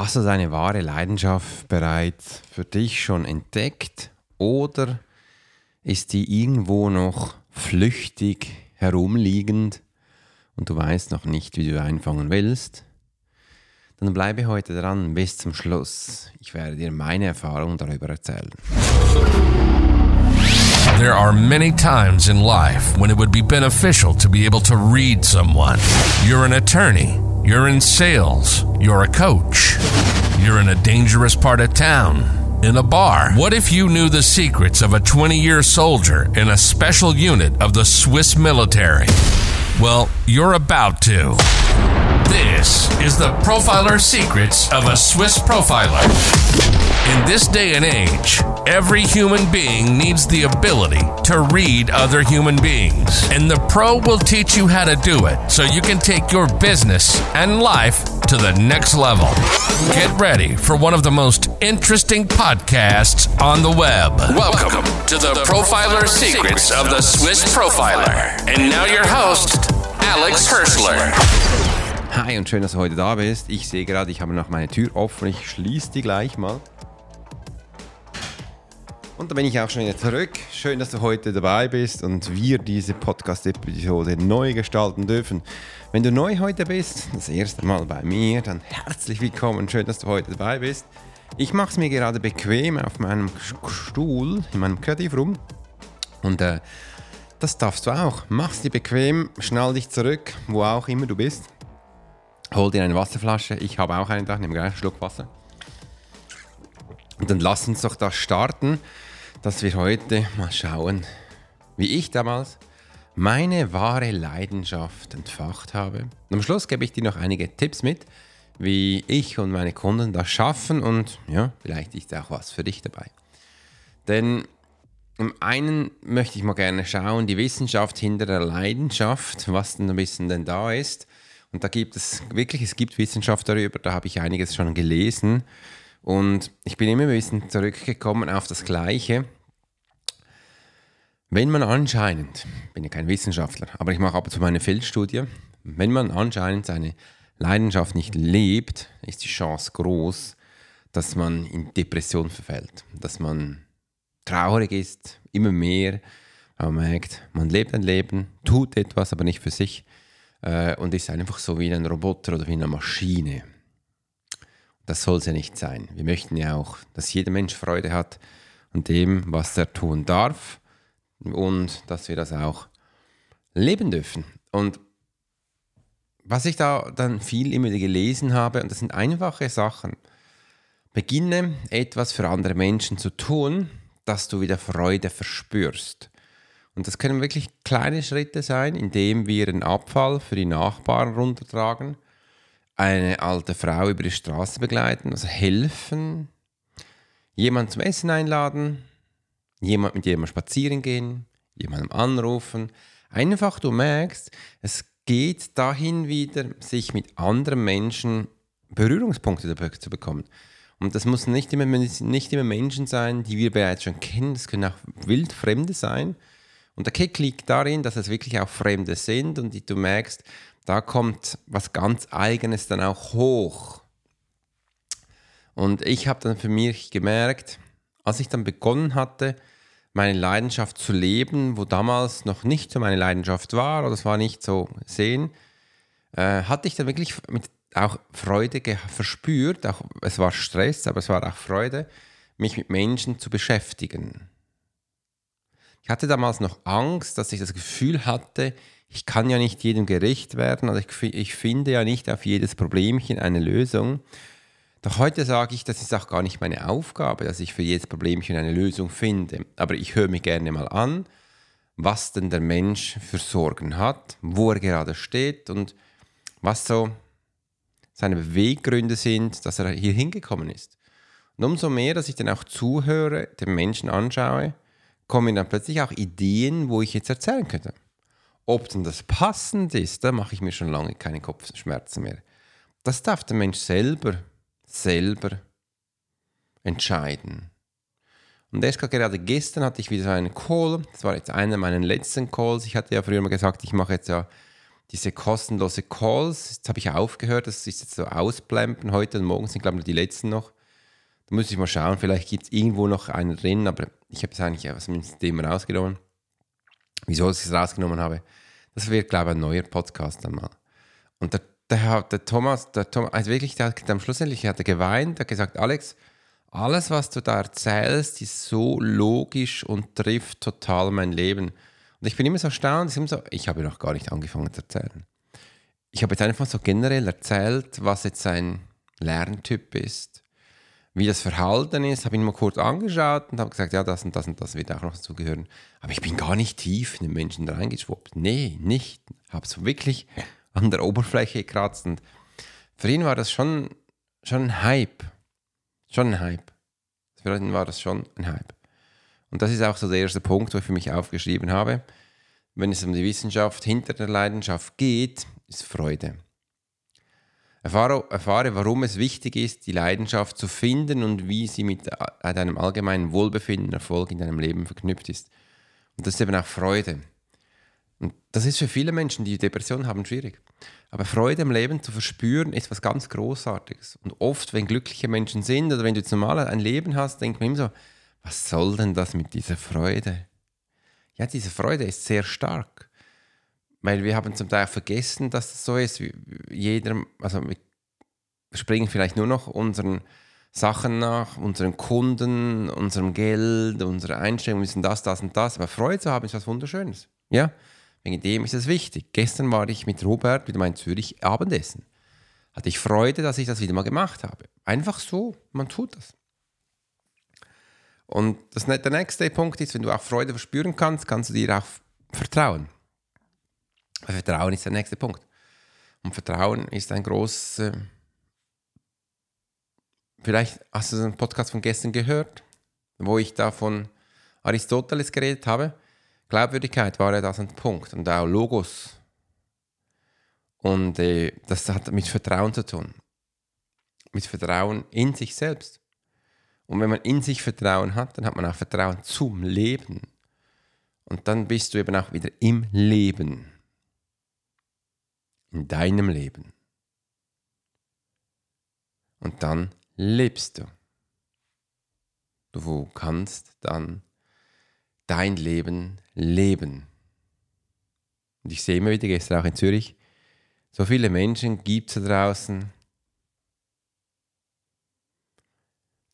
Hast du deine wahre Leidenschaft bereits für dich schon entdeckt oder ist die irgendwo noch flüchtig herumliegend und du weißt noch nicht, wie du einfangen willst? Dann bleibe heute dran bis zum Schluss. Ich werde dir meine Erfahrung darüber erzählen. There are many times in life when it would be beneficial to be able to read someone. You're an attorney. You're in sales. You're a coach. You're in a dangerous part of town. In a bar. What if you knew the secrets of a 20 year soldier in a special unit of the Swiss military? Well, you're about to. This is the Profiler Secrets of a Swiss Profiler. In this day and age, every human being needs the ability to read other human beings. And the pro will teach you how to do it so you can take your business and life to the next level. Get ready for one of the most interesting podcasts on the web. Welcome to the Profiler Secrets of the Swiss Profiler. And now your host, Alex Hirschler. Hi und schön, dass du heute da bist. Ich sehe gerade, ich habe noch meine Tür offen. Ich schließe die gleich mal. Und da bin ich auch schon wieder zurück. Schön, dass du heute dabei bist und wir diese Podcast-Episode neu gestalten dürfen. Wenn du neu heute bist, das erste Mal bei mir, dann herzlich willkommen. Schön, dass du heute dabei bist. Ich mache es mir gerade bequem auf meinem Stuhl, in meinem Kreativraum. Und äh, das darfst du auch. Mach es dir bequem, schnall dich zurück, wo auch immer du bist. Hol dir eine Wasserflasche. Ich habe auch eine da, nehme gleich einen Schluck Wasser. Und dann lass uns doch das starten, dass wir heute mal schauen, wie ich damals meine wahre Leidenschaft entfacht habe. Und am Schluss gebe ich dir noch einige Tipps mit, wie ich und meine Kunden das schaffen und ja, vielleicht ist auch was für dich dabei. Denn im einen möchte ich mal gerne schauen, die Wissenschaft hinter der Leidenschaft, was denn ein bisschen denn da ist. Und da gibt es wirklich, es gibt Wissenschaft darüber, da habe ich einiges schon gelesen. Und ich bin immer ein bisschen zurückgekommen auf das Gleiche. Wenn man anscheinend, ich bin ja kein Wissenschaftler, aber ich mache ab und zu meine Feldstudie, wenn man anscheinend seine Leidenschaft nicht lebt, ist die Chance groß, dass man in Depression verfällt, dass man traurig ist, immer mehr, man merkt, man lebt ein Leben, tut etwas, aber nicht für sich äh, und ist einfach so wie ein Roboter oder wie eine Maschine. Das soll es ja nicht sein. Wir möchten ja auch, dass jeder Mensch Freude hat an dem, was er tun darf und dass wir das auch leben dürfen. Und was ich da dann viel immer gelesen habe, und das sind einfache Sachen, beginne etwas für andere Menschen zu tun, dass du wieder Freude verspürst. Und das können wirklich kleine Schritte sein, indem wir einen Abfall für die Nachbarn runtertragen, eine alte Frau über die Straße begleiten, also helfen, jemanden zum Essen einladen, jemand mit jemandem spazieren gehen, jemandem anrufen. Einfach du merkst, es geht dahin wieder, sich mit anderen Menschen Berührungspunkte zu bekommen. Und das muss nicht immer, nicht immer Menschen sein, die wir bereits schon kennen. Das können auch wildfremde sein. Und der Kick liegt darin, dass es wirklich auch Fremde sind und du merkst, da kommt was ganz Eigenes dann auch hoch. Und ich habe dann für mich gemerkt, als ich dann begonnen hatte, meine Leidenschaft zu leben, wo damals noch nicht so meine Leidenschaft war oder es war nicht so sehen, äh, hatte ich dann wirklich mit auch Freude verspürt, auch, es war Stress, aber es war auch Freude, mich mit Menschen zu beschäftigen. Ich hatte damals noch Angst, dass ich das Gefühl hatte, ich kann ja nicht jedem gerecht werden, also ich, ich finde ja nicht auf jedes Problemchen eine Lösung. Doch heute sage ich, das ist auch gar nicht meine Aufgabe, dass ich für jedes Problemchen eine Lösung finde. Aber ich höre mir gerne mal an, was denn der Mensch für Sorgen hat, wo er gerade steht und was so seine Beweggründe sind, dass er hier hingekommen ist. Und umso mehr, dass ich dann auch zuhöre, den Menschen anschaue, kommen dann plötzlich auch Ideen, wo ich jetzt erzählen könnte. Ob denn das passend ist, da mache ich mir schon lange keine Kopfschmerzen mehr. Das darf der Mensch selber, selber entscheiden. Und erst gerade gestern hatte ich wieder so einen Call. Das war jetzt einer meiner letzten Calls. Ich hatte ja früher mal gesagt, ich mache jetzt ja diese kostenlose Calls, jetzt habe ich aufgehört, das ist jetzt so ausblenden. Heute und morgen sind, glaube ich, die letzten noch. Da muss ich mal schauen, vielleicht gibt es irgendwo noch einen drin, aber ich habe es eigentlich aus dem System rausgenommen. Wieso ich es rausgenommen habe, das wird, glaube ich, ein neuer Podcast dann mal. Und der, der, der Thomas, der Thomas, also wirklich, der hat am schlussendlich hat er geweint, hat gesagt, Alex, alles, was du da erzählst, ist so logisch und trifft total mein Leben. Und ich bin immer so erstaunt, ich, so, ich habe noch gar nicht angefangen zu erzählen. Ich habe jetzt einfach so generell erzählt, was jetzt ein Lerntyp ist, wie das Verhalten ist, habe ihn mal kurz angeschaut und habe gesagt, ja, das und das und das wird auch noch dazugehören. Aber ich bin gar nicht tief in den Menschen reingeschwuppt. Nee, nicht. Habe es wirklich an der Oberfläche gekratzt. Für ihn war das schon, schon ein Hype. Schon ein Hype. Für ihn war das schon ein Hype. Und das ist auch so der erste Punkt, wo ich für mich aufgeschrieben habe. Wenn es um die Wissenschaft hinter der Leidenschaft geht, ist Freude. Erfahre, erfahre, warum es wichtig ist, die Leidenschaft zu finden und wie sie mit deinem allgemeinen Wohlbefinden, Erfolg in deinem Leben verknüpft ist. Und das ist eben auch Freude. Und das ist für viele Menschen, die Depressionen haben, schwierig. Aber Freude im Leben zu verspüren, ist was ganz Großartiges. Und oft, wenn glückliche Menschen sind oder wenn du jetzt normal ein Leben hast, denkt man immer so, was soll denn das mit dieser Freude? Ja, diese Freude ist sehr stark. Weil wir haben zum Teil vergessen, dass es so ist. Jeder, also wir springen vielleicht nur noch unseren Sachen nach, unseren Kunden, unserem Geld, unserer Einstellung, wir müssen das, das und das. Aber Freude zu haben ist was Wunderschönes. Ja, wegen dem ist es wichtig. Gestern war ich mit Robert wieder mal in Zürich Abendessen. Hatte ich Freude, dass ich das wieder mal gemacht habe. Einfach so, man tut das. Und das, der nächste Punkt ist, wenn du auch Freude verspüren kannst, kannst du dir auch vertrauen. Vertrauen ist der nächste Punkt. Und Vertrauen ist ein großes. vielleicht hast du einen Podcast von gestern gehört, wo ich da von Aristoteles geredet habe. Glaubwürdigkeit war ja das ein Punkt und auch Logos. Und äh, das hat mit Vertrauen zu tun. Mit Vertrauen in sich selbst. Und wenn man in sich Vertrauen hat, dann hat man auch Vertrauen zum Leben. Und dann bist du eben auch wieder im Leben in deinem Leben. Und dann lebst du. Du kannst dann dein Leben leben. Und ich sehe immer wieder, gestern auch in Zürich, so viele Menschen gibt es da draußen,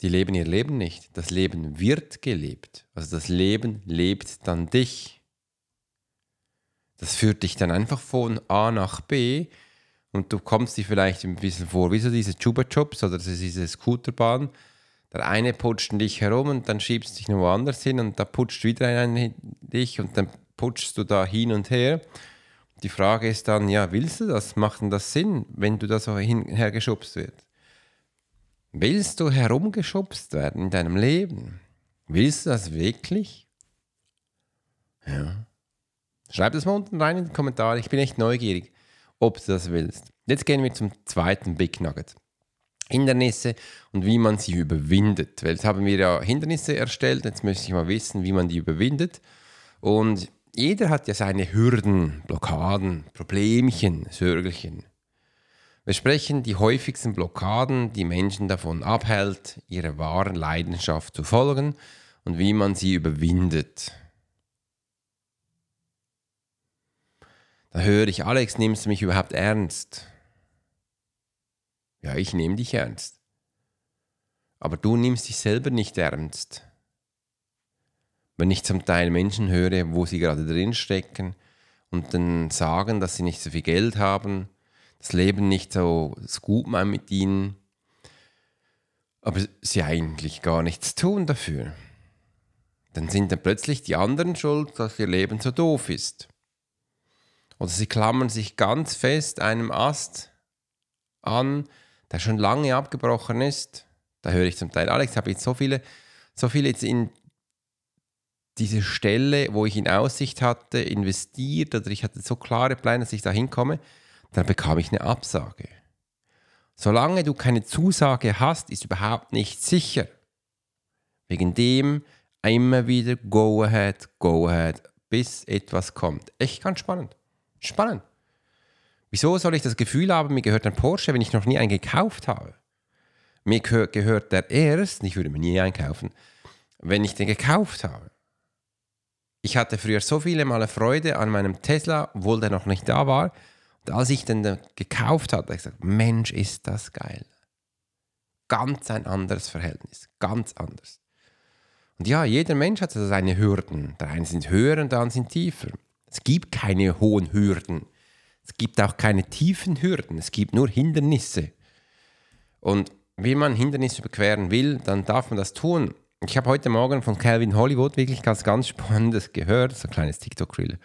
die leben ihr Leben nicht. Das Leben wird gelebt. Also das Leben lebt dann dich. Das führt dich dann einfach von A nach B und du kommst dir vielleicht ein bisschen vor, wie so diese Chuba-Jobs oder diese Scooterbahn. Der eine putscht dich herum und dann schiebst du dich noch woanders hin und da putscht wieder einer dich und dann putschst du da hin und her. Die Frage ist dann, ja, willst du das? Macht denn das Sinn, wenn du da so hinhergeschubst wirst? Willst du herumgeschubst werden in deinem Leben? Willst du das wirklich? Ja. Schreib das mal unten rein in die Kommentare. Ich bin echt neugierig, ob du das willst. Jetzt gehen wir zum zweiten Big Nugget. Hindernisse und wie man sie überwindet. Weil jetzt haben wir ja Hindernisse erstellt, jetzt möchte ich mal wissen, wie man die überwindet. Und jeder hat ja seine Hürden, Blockaden, Problemchen, Sörgelchen. Wir sprechen die häufigsten Blockaden, die Menschen davon abhält, ihrer wahren Leidenschaft zu folgen und wie man sie überwindet. Da höre ich, Alex, nimmst du mich überhaupt ernst? Ja, ich nehme dich ernst. Aber du nimmst dich selber nicht ernst. Wenn ich zum Teil Menschen höre, wo sie gerade drin stecken und dann sagen, dass sie nicht so viel Geld haben, das Leben nicht so gut meint mit ihnen, aber sie eigentlich gar nichts tun dafür, dann sind dann plötzlich die anderen schuld, dass ihr Leben so doof ist. Oder sie klammern sich ganz fest einem Ast an, der schon lange abgebrochen ist. Da höre ich zum Teil, Alex, habe ich so viele, so viele jetzt in diese Stelle, wo ich in Aussicht hatte, investiert oder ich hatte so klare Pläne, dass ich da hinkomme, dann bekam ich eine Absage. Solange du keine Zusage hast, ist überhaupt nicht sicher. Wegen dem immer wieder go ahead, go ahead, bis etwas kommt. Echt ganz spannend. Spannend. Wieso soll ich das Gefühl haben, mir gehört ein Porsche, wenn ich noch nie einen gekauft habe? Mir gehört der erst, ich würde mir nie einkaufen, wenn ich den gekauft habe. Ich hatte früher so viele Male Freude an meinem Tesla, obwohl der noch nicht da war. Und als ich den gekauft habe, habe ich gesagt, Mensch, ist das geil. Ganz ein anderes Verhältnis, ganz anders. Und ja, jeder Mensch hat seine Hürden. Der eine sind höher und der andere sind tiefer. Es gibt keine hohen Hürden. Es gibt auch keine tiefen Hürden. Es gibt nur Hindernisse. Und wenn man Hindernisse überqueren will, dann darf man das tun. Ich habe heute Morgen von Calvin Hollywood wirklich ganz, ganz Spannendes gehört, so ein kleines TikTok-Reel,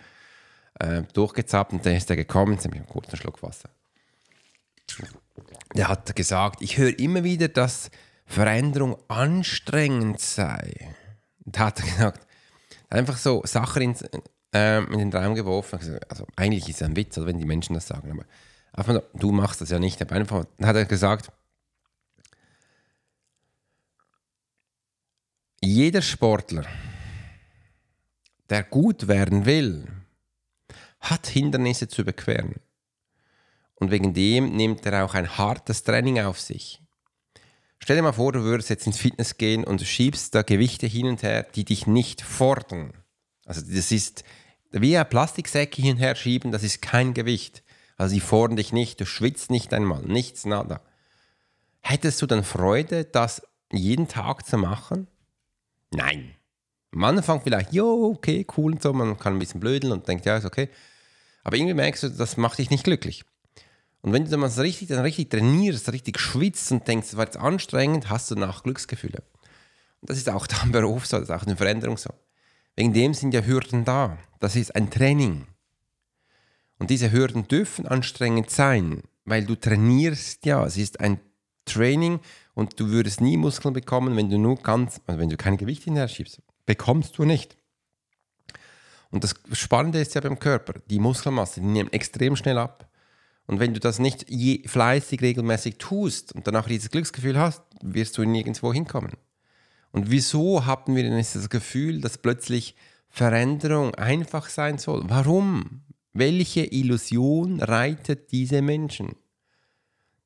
äh, durchgezappt und dann ist er gekommen, jetzt habe ich einen kurzen Schluck Wasser. Der hat gesagt, ich höre immer wieder, dass Veränderung anstrengend sei. Da hat er gesagt, einfach so Sachen ins, äh, in den Raum geworfen. Also eigentlich ist es ein Witz, wenn die Menschen das sagen, aber einfach, du machst das ja nicht. Aber einfach, dann hat er gesagt, jeder Sportler, der gut werden will, hat Hindernisse zu überqueren. Und wegen dem nimmt er auch ein hartes Training auf sich. Stell dir mal vor, du würdest jetzt ins Fitness gehen und schiebst da Gewichte hin und her, die dich nicht fordern. Also das ist wie ein her schieben, das ist kein Gewicht. Also die fordern dich nicht, du schwitzt nicht einmal, nichts, nada. Hättest du dann Freude, das jeden Tag zu machen? Nein. Am Anfang vielleicht, jo, okay, cool und so, man kann ein bisschen blödeln und denkt, ja, ist okay. Aber irgendwie merkst du, das macht dich nicht glücklich. Und wenn du dann mal richtig, dann richtig trainierst, richtig schwitzt und denkst, das war jetzt anstrengend, hast du nach Glücksgefühle. Und das ist auch da im Beruf so, das ist auch eine Veränderung so. Wegen dem sind ja Hürden da. Das ist ein Training. Und diese Hürden dürfen anstrengend sein, weil du trainierst ja. Es ist ein Training und du würdest nie Muskeln bekommen, wenn du nur ganz, also wenn du kein Gewicht hinterher. Bekommst du nicht. Und das Spannende ist ja beim Körper, die Muskelmasse, die nimmt extrem schnell ab. Und wenn du das nicht fleißig regelmäßig tust und danach dieses Glücksgefühl hast, wirst du nirgendwo hinkommen. Und wieso haben wir denn das Gefühl, dass plötzlich Veränderung einfach sein soll? Warum? Welche Illusion reitet diese Menschen?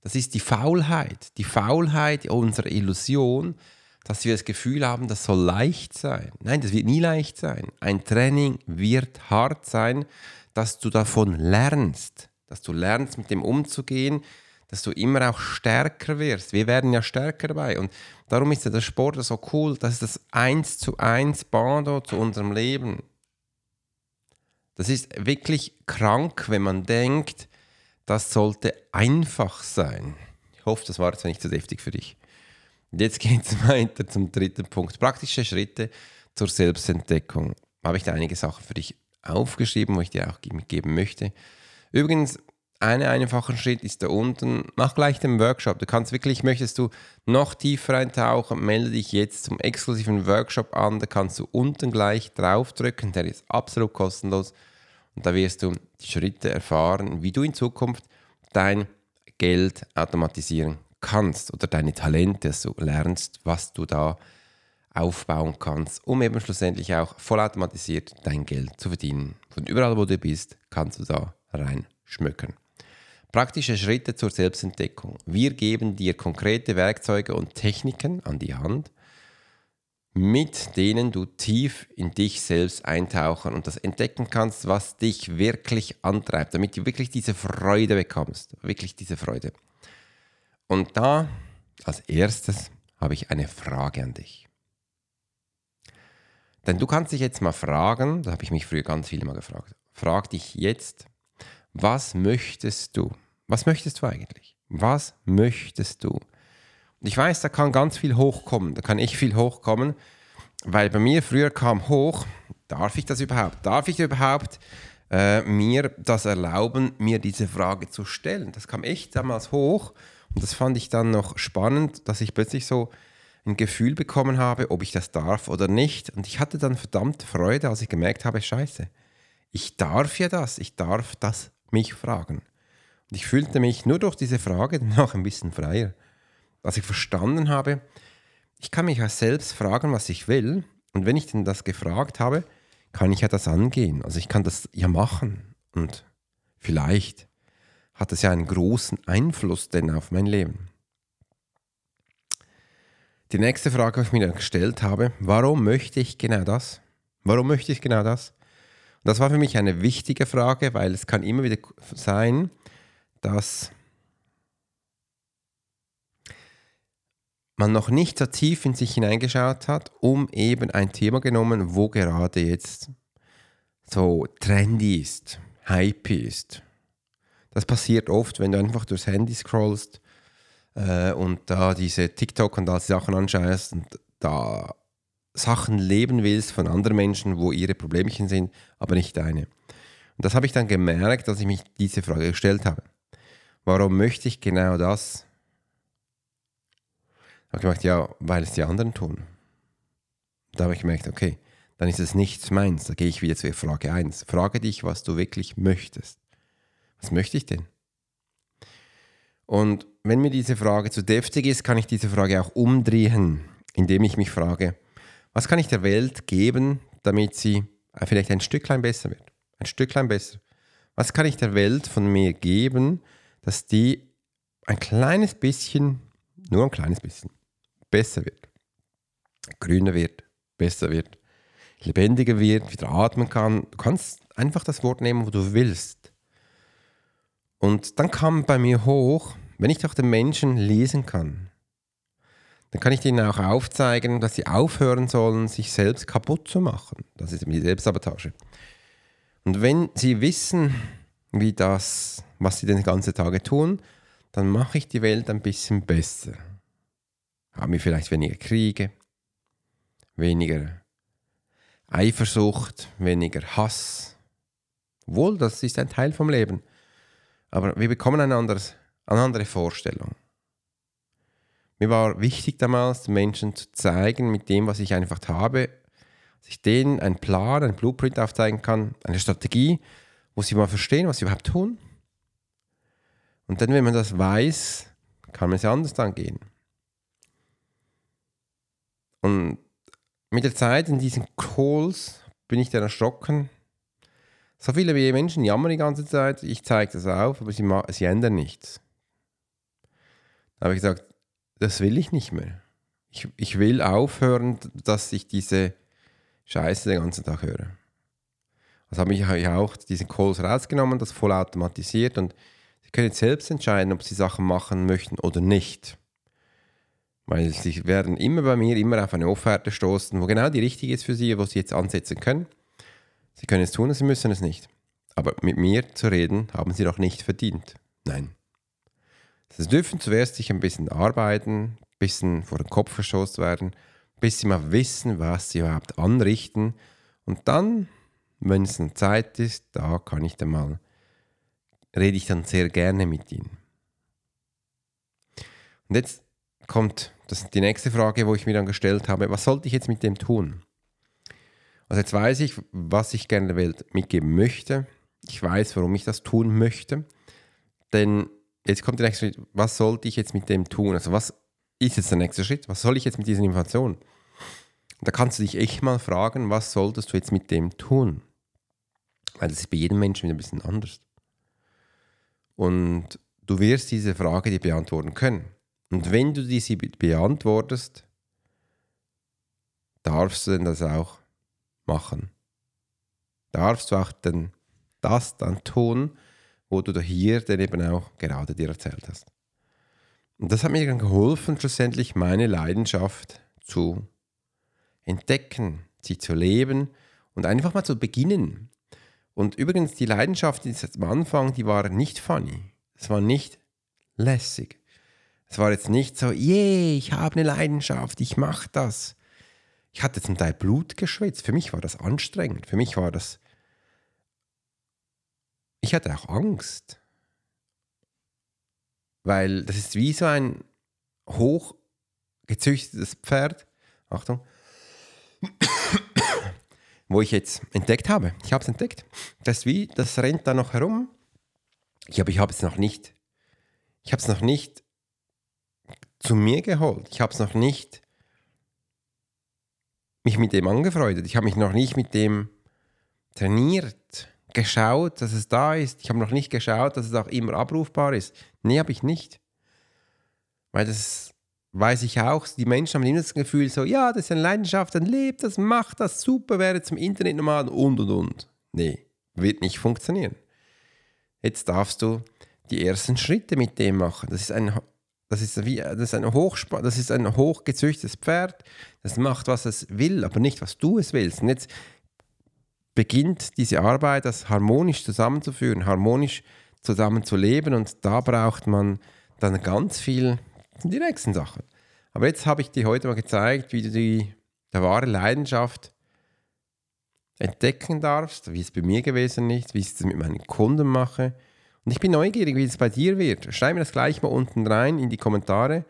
Das ist die Faulheit, die Faulheit unserer Illusion, dass wir das Gefühl haben, das soll leicht sein. Nein, das wird nie leicht sein. Ein Training wird hart sein, dass du davon lernst, dass du lernst, mit dem umzugehen, dass du immer auch stärker wirst. Wir werden ja stärker dabei. Und darum ist ja der Sport so cool. Das ist das eins zu eins Bando zu unserem Leben. Das ist wirklich krank, wenn man denkt, das sollte einfach sein. Ich hoffe, das war jetzt nicht zu deftig für dich. Jetzt geht es weiter zum dritten Punkt. Praktische Schritte zur Selbstentdeckung. Habe ich da einige Sachen für dich aufgeschrieben, wo ich dir auch mitgeben möchte. Übrigens, ein einfacher Schritt ist da unten. Mach gleich den Workshop. Du kannst wirklich, möchtest du noch tiefer eintauchen, melde dich jetzt zum exklusiven Workshop an. Da kannst du unten gleich draufdrücken. Der ist absolut kostenlos. Und da wirst du die Schritte erfahren, wie du in Zukunft dein Geld automatisieren kannst oder deine Talente, dass du lernst, was du da aufbauen kannst, um eben schlussendlich auch vollautomatisiert dein Geld zu verdienen. Von überall, wo du bist, kannst du da reinschmücken. Praktische Schritte zur Selbstentdeckung. Wir geben dir konkrete Werkzeuge und Techniken an die Hand, mit denen du tief in dich selbst eintauchen und das entdecken kannst, was dich wirklich antreibt, damit du wirklich diese Freude bekommst. Wirklich diese Freude. Und da, als erstes, habe ich eine Frage an dich. Denn du kannst dich jetzt mal fragen, da habe ich mich früher ganz viele mal gefragt, frag dich jetzt, was möchtest du? Was möchtest du eigentlich? Was möchtest du? Und ich weiß, da kann ganz viel hochkommen, da kann ich viel hochkommen, weil bei mir früher kam hoch, darf ich das überhaupt? Darf ich überhaupt äh, mir das erlauben, mir diese Frage zu stellen? Das kam echt damals hoch und das fand ich dann noch spannend, dass ich plötzlich so ein Gefühl bekommen habe, ob ich das darf oder nicht. Und ich hatte dann verdammt Freude, als ich gemerkt habe, scheiße, ich darf ja das, ich darf das mich fragen. Und ich fühlte mich nur durch diese Frage noch ein bisschen freier, dass ich verstanden habe, ich kann mich ja selbst fragen, was ich will. Und wenn ich denn das gefragt habe, kann ich ja das angehen. Also ich kann das ja machen. Und vielleicht hat das ja einen großen Einfluss denn auf mein Leben. Die nächste Frage, die ich mir dann gestellt habe, warum möchte ich genau das? Warum möchte ich genau das? Und das war für mich eine wichtige Frage, weil es kann immer wieder sein, dass man noch nicht so tief in sich hineingeschaut hat, um eben ein Thema genommen, wo gerade jetzt so trendy ist, hype ist. Das passiert oft, wenn du einfach durchs Handy scrollst äh, und da diese TikTok und all die Sachen anschaust und da Sachen leben willst von anderen Menschen, wo ihre Problemchen sind, aber nicht deine. Und das habe ich dann gemerkt, dass ich mich diese Frage gestellt habe. Warum möchte ich genau das? Ich habe gemerkt, ja, weil es die anderen tun. Da habe ich gemerkt, okay, dann ist es nichts meins. Da gehe ich wieder zur Frage 1. Frage dich, was du wirklich möchtest. Was möchte ich denn? Und wenn mir diese Frage zu deftig ist, kann ich diese Frage auch umdrehen, indem ich mich frage, was kann ich der Welt geben, damit sie vielleicht ein Stücklein besser wird? Ein Stücklein besser. Was kann ich der Welt von mir geben, dass die ein kleines bisschen, nur ein kleines bisschen, besser wird? Grüner wird, besser wird, lebendiger wird, wieder atmen kann. Du kannst einfach das Wort nehmen, wo du willst. Und dann kam bei mir hoch, wenn ich doch den Menschen lesen kann, dann kann ich ihnen auch aufzeigen, dass sie aufhören sollen, sich selbst kaputt zu machen. Das ist die Selbstsabotage. Und wenn sie wissen, wie das, was sie den ganzen Tage tun, dann mache ich die Welt ein bisschen besser. Haben wir vielleicht weniger Kriege, weniger Eifersucht, weniger Hass. Wohl, das ist ein Teil vom Leben. Aber wir bekommen ein anderes, eine andere Vorstellung. Mir war wichtig damals, den Menschen zu zeigen, mit dem, was ich einfach habe, dass ich denen einen Plan, einen Blueprint aufzeigen kann, eine Strategie, wo sie mal verstehen, was sie überhaupt tun. Und dann, wenn man das weiß, kann man es anders angehen. Und mit der Zeit in diesen Calls bin ich dann erschrocken. So viele Menschen jammern die ganze Zeit, ich zeige das auf, aber sie, sie ändern nichts. Da habe ich gesagt, das will ich nicht mehr. Ich, ich will aufhören, dass ich diese Scheiße den ganzen Tag höre. Also habe ich auch diese Calls rausgenommen, das voll automatisiert und können jetzt selbst entscheiden, ob Sie Sachen machen möchten oder nicht. Weil Sie werden immer bei mir immer auf eine Offerte stoßen, wo genau die richtige ist für Sie, wo Sie jetzt ansetzen können. Sie können es tun, Sie müssen es nicht. Aber mit mir zu reden, haben Sie doch nicht verdient. Nein. Sie dürfen zuerst sich ein bisschen arbeiten, ein bisschen vor den Kopf verstoßen werden, bis sie mal wissen, was sie überhaupt anrichten. Und dann, wenn es eine Zeit ist, da kann ich dann mal, rede ich dann sehr gerne mit ihnen. Und jetzt kommt das die nächste Frage, wo ich mir dann gestellt habe, was sollte ich jetzt mit dem tun? Also jetzt weiß ich, was ich gerne der Welt mitgeben möchte. Ich weiß, warum ich das tun möchte. Denn jetzt kommt der nächste Schritt, was sollte ich jetzt mit dem tun? Also was ist jetzt der nächste Schritt? Was soll ich jetzt mit dieser Information? da kannst du dich echt mal fragen, was solltest du jetzt mit dem tun? Weil das ist bei jedem Menschen wieder ein bisschen anders. Und du wirst diese Frage dir beantworten können. Und wenn du diese beantwortest, darfst du denn das auch machen. Darfst du auch denn das dann tun, wo du hier dann eben auch gerade dir erzählt hast. Und das hat mir dann geholfen, schlussendlich meine Leidenschaft zu entdecken, sie zu leben und einfach mal zu beginnen. Und übrigens, die Leidenschaft die am Anfang, die war nicht funny. Es war nicht lässig. Es war jetzt nicht so, yeah, ich habe eine Leidenschaft, ich mache das. Ich hatte zum Teil Blut geschwitzt. Für mich war das anstrengend. Für mich war das ich hatte auch Angst. Weil das ist wie so ein hochgezüchtetes Pferd. Achtung. Wo ich jetzt entdeckt habe. Ich habe es entdeckt. Das ist wie, das rennt da noch herum. Ich habe ich hab es noch nicht. Ich habe es noch nicht zu mir geholt. Ich habe es noch nicht mich mit dem angefreundet. Ich habe mich noch nicht mit dem trainiert geschaut, dass es da ist. Ich habe noch nicht geschaut, dass es auch immer abrufbar ist. Nee, habe ich nicht. Weil das weiß ich auch, die Menschen haben immer das Gefühl so, ja, das ist eine Leidenschaft, dann lebt das, macht das, super, wäre zum Internetnomaden und und und. Nee, wird nicht funktionieren. Jetzt darfst du die ersten Schritte mit dem machen. Das ist ein, das ist wie, das ist ein, Hochsp das ist ein hochgezüchtetes Pferd, das macht, was es will, aber nicht, was du es willst. Und jetzt beginnt diese Arbeit, das harmonisch zusammenzuführen, harmonisch zusammenzuleben und da braucht man dann ganz viel die nächsten Sachen. Aber jetzt habe ich dir heute mal gezeigt, wie du die, die wahre Leidenschaft entdecken darfst, wie es bei mir gewesen ist, wie ich es mit meinen Kunden mache. Und ich bin neugierig, wie es bei dir wird. Schreib mir das gleich mal unten rein in die Kommentare,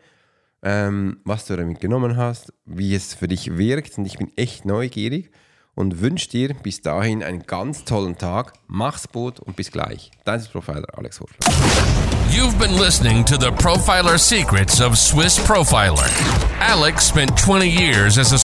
ähm, was du damit genommen hast, wie es für dich wirkt. Und ich bin echt neugierig und wünsche dir bis dahin einen ganz tollen Tag. Mach's gut und bis gleich. Dein Profiler Alex Horschler. You've been listening to the Profiler Secrets of Swiss Profiler. Alex spent 20 years as a